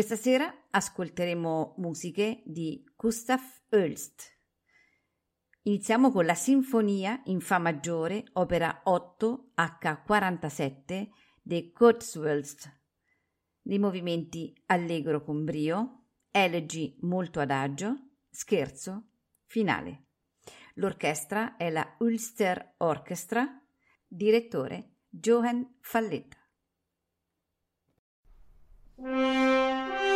Questa sera ascolteremo musiche di Gustav Holst. Iniziamo con la Sinfonia in Fa maggiore, opera 8 H47 di Cotswolds, nei movimenti allegro con brio, elegi molto adagio, scherzo, finale. L'orchestra è la Ulster Orchestra, direttore Johan Falletta. Música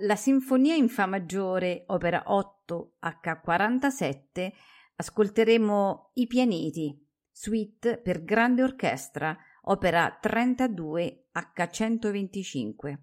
la Sinfonia in Fa maggiore, opera 8 H47, ascolteremo I pianeti, suite per grande orchestra, opera 32 H125.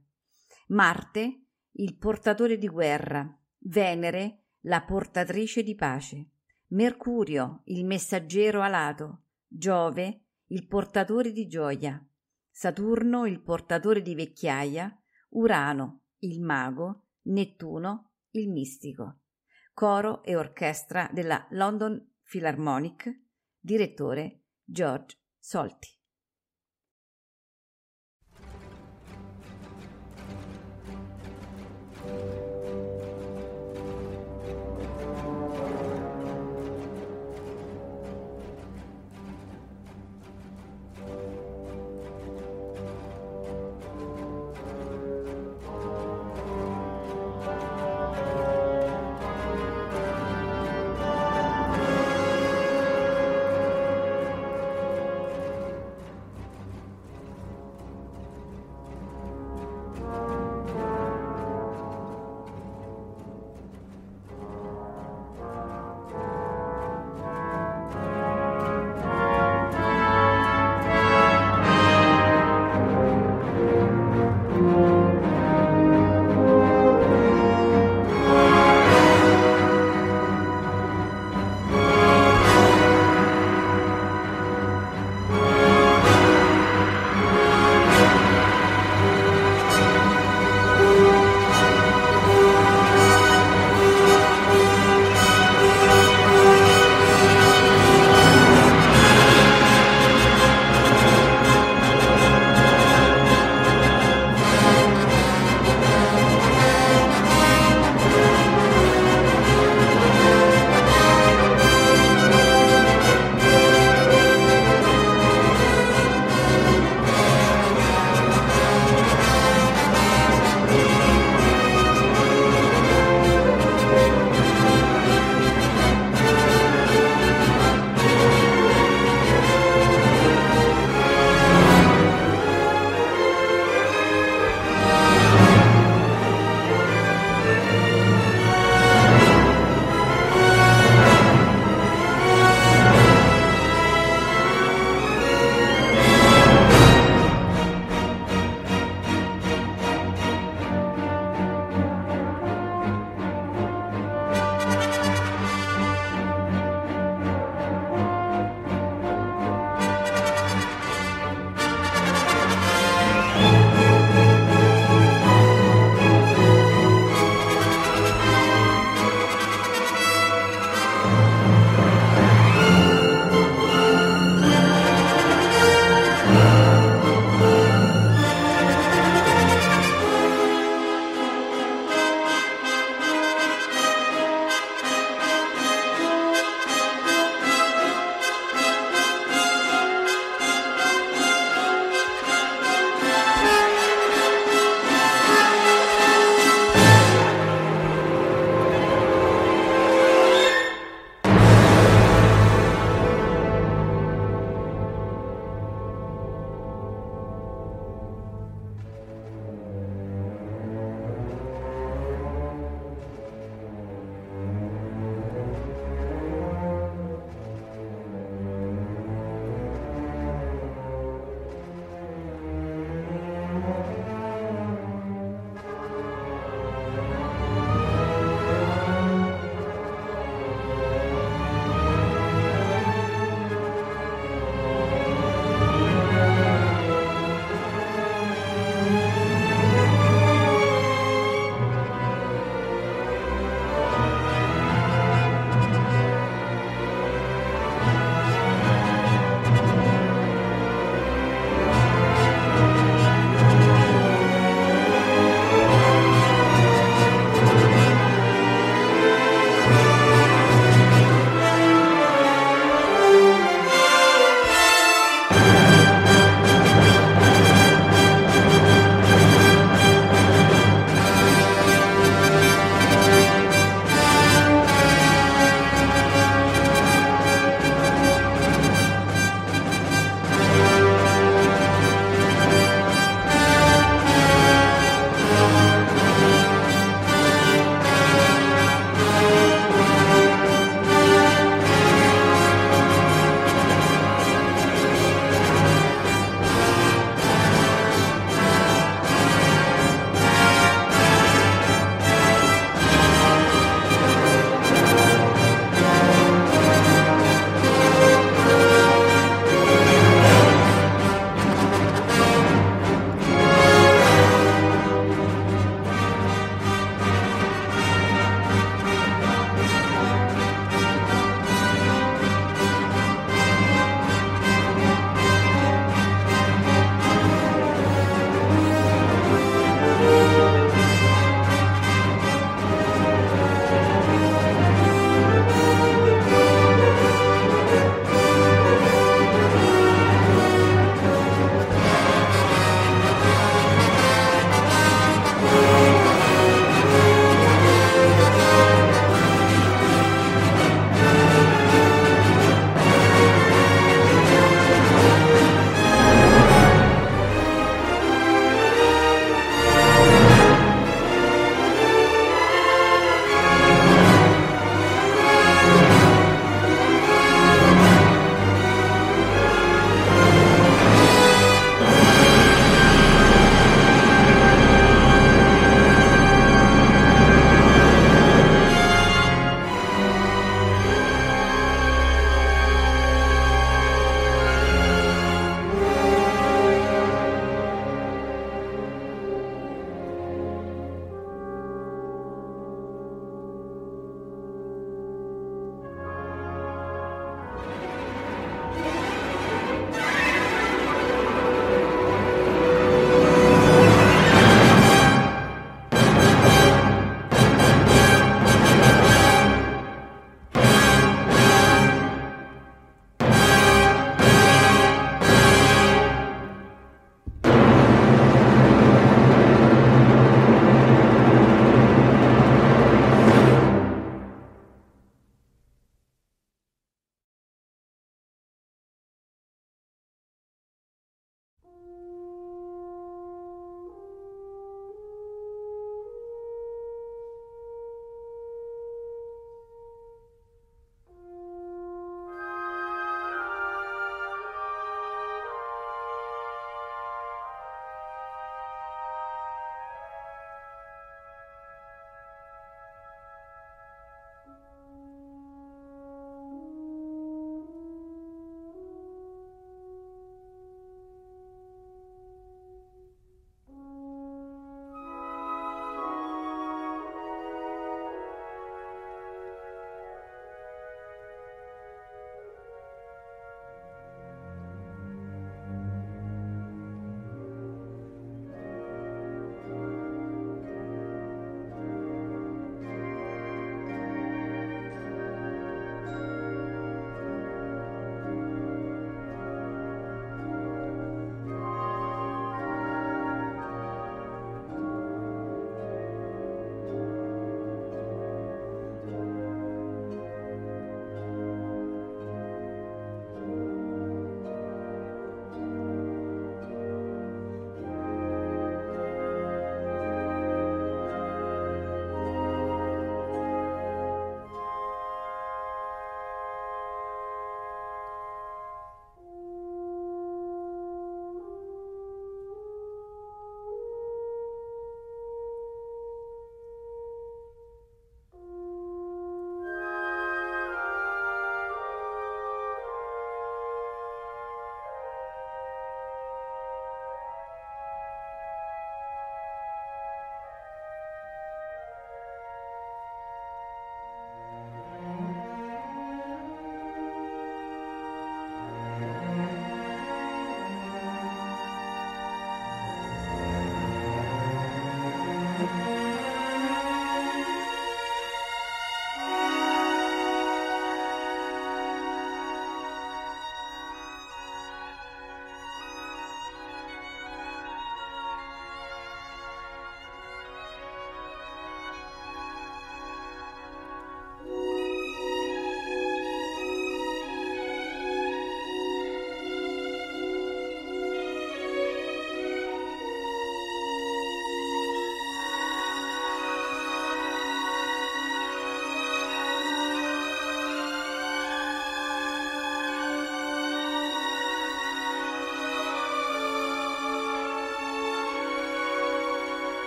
Marte, il portatore di guerra, Venere, la portatrice di pace, Mercurio, il messaggero alato, Giove, il portatore di gioia, Saturno, il portatore di vecchiaia, Urano, il mago, Nettuno, il mistico. Coro e orchestra della London Philharmonic, direttore George Solti.